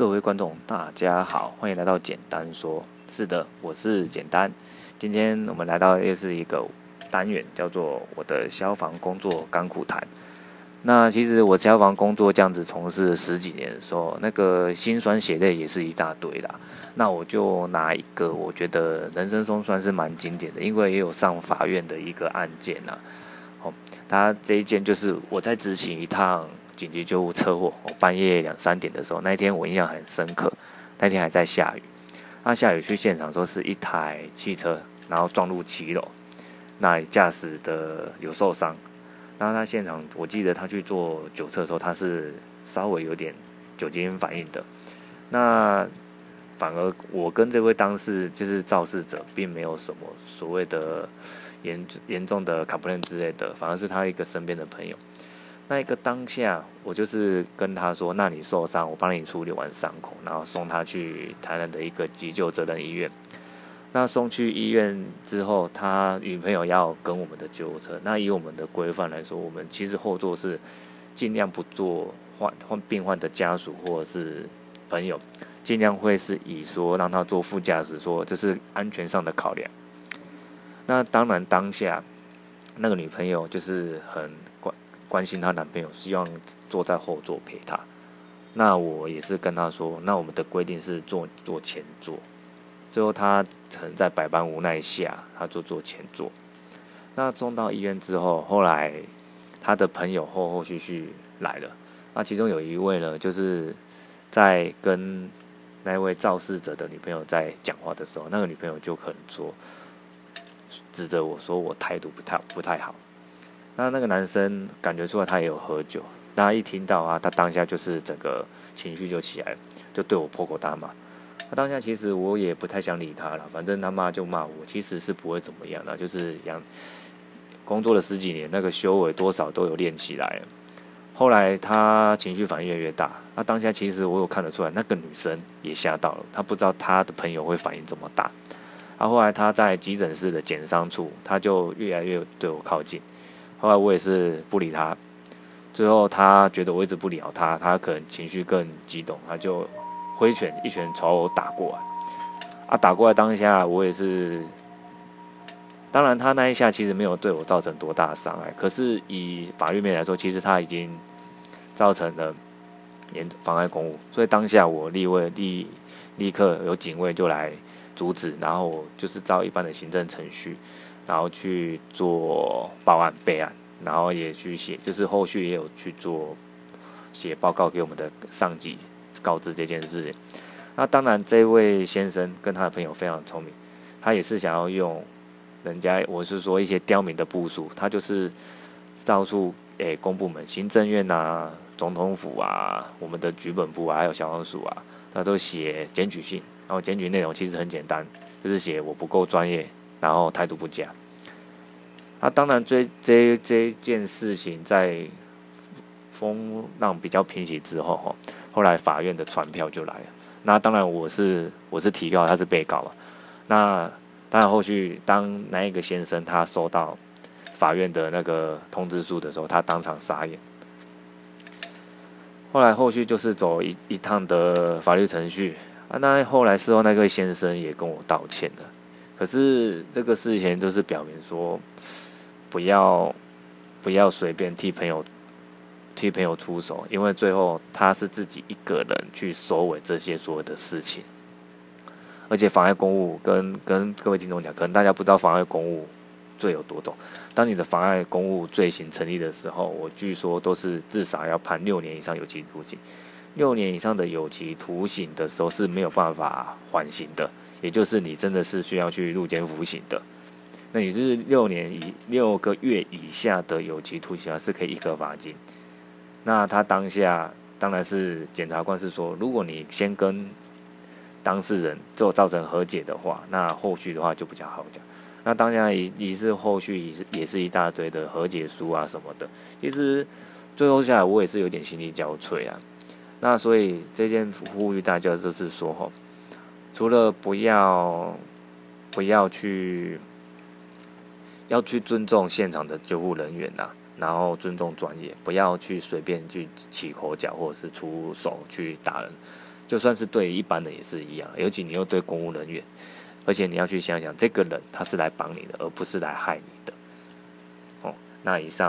各位观众，大家好，欢迎来到简单说。是的，我是简单。今天我们来到又是一个单元，叫做我的消防工作甘苦谈。那其实我消防工作这样子从事十几年的时候，那个心酸血泪也是一大堆啦。那我就拿一个我觉得人生中算是蛮经典的，因为也有上法院的一个案件呐。哦，他这一件就是我在执行一趟。紧急救护车祸，我半夜两三点的时候，那一天我印象很深刻。那天还在下雨，那下雨去现场说是一台汽车，然后撞入骑楼，那驾驶的有受伤。然后他现场，我记得他去做酒测的时候，他是稍微有点酒精反应的。那反而我跟这位当事就是肇事者，并没有什么所谓的严严重的卡布伦之类的，反而是他一个身边的朋友。那一个当下，我就是跟他说：“那你受伤，我帮你处理完伤口，然后送他去台南的一个急救责任医院。那送去医院之后，他女朋友要跟我们的救护车。那以我们的规范来说，我们其实后座是尽量不做患患病患的家属或者是朋友，尽量会是以说让他坐副驾驶，说这是安全上的考量。那当然当下那个女朋友就是很。”关心她男朋友，希望坐在后座陪她。那我也是跟她说，那我们的规定是坐坐前座。最后她可能在百般无奈下，她就坐前座。那送到医院之后，后来他的朋友后后续续来了。那其中有一位呢，就是在跟那位肇事者的女朋友在讲话的时候，那个女朋友就可能说，指着我说我态度不太不太好。那那个男生感觉出来他也有喝酒，那一听到啊，他当下就是整个情绪就起来了，就对我破口大骂。那当下其实我也不太想理他了，反正他妈就骂我，其实是不会怎么样的，就是养工作了十几年，那个修为多少都有练起来。后来他情绪反应越来越大，那当下其实我有看得出来，那个女生也吓到了，她不知道她的朋友会反应这么大。啊，后来他在急诊室的检伤处，他就越来越对我靠近。后来我也是不理他，最后他觉得我一直不鸟他，他可能情绪更激动，他就挥拳一拳朝我打过来。啊，打过来当下我也是，当然他那一下其实没有对我造成多大的伤害，可是以法律面来说，其实他已经造成了严妨碍公务，所以当下我立位立立刻有警卫就来阻止，然后就是照一般的行政程序。然后去做报案备案，然后也去写，就是后续也有去做写报告给我们的上级告知这件事情。那当然，这位先生跟他的朋友非常聪明，他也是想要用人家，我是说一些刁民的部署，他就是到处诶，公部门、行政院啊、总统府啊、我们的局本部啊，还有消防署啊，他都写检举信。然后检举内容其实很简单，就是写我不够专业，然后态度不佳。那当然，这这这件事情在风浪比较平息之后，哈，后来法院的传票就来了。那当然，我是我是提告，他是被告嘛。那当然，后续当那一个先生他收到法院的那个通知书的时候，他当场傻眼。后来后续就是走一一趟的法律程序啊。那后来事后那位先生也跟我道歉了，可是这个事情就是表明说。不要，不要随便替朋友替朋友出手，因为最后他是自己一个人去收尾这些所有的事情，而且妨碍公务，跟跟各位听众讲，可能大家不知道妨碍公务罪有多重。当你的妨碍公务罪行成立的时候，我据说都是至少要判六年以上有期徒刑。六年以上的有期徒刑的时候是没有办法缓刑的，也就是你真的是需要去入监服刑的。那也就是六年以六个月以下的有期徒刑啊是可以一个罚金。那他当下当然是检察官是说，如果你先跟当事人做造成和解的话，那后续的话就比较好讲。那当然也也是后续也是也是一大堆的和解书啊什么的。其实最后下来我也是有点心力交瘁啊。那所以这件呼吁大家就是说哈，除了不要不要去。要去尊重现场的救护人员呐，然后尊重专业，不要去随便去起口角或者是出手去打人。就算是对一般人也是一样，尤其你又对公务人员，而且你要去想想，这个人他是来帮你的，而不是来害你的。哦，那以上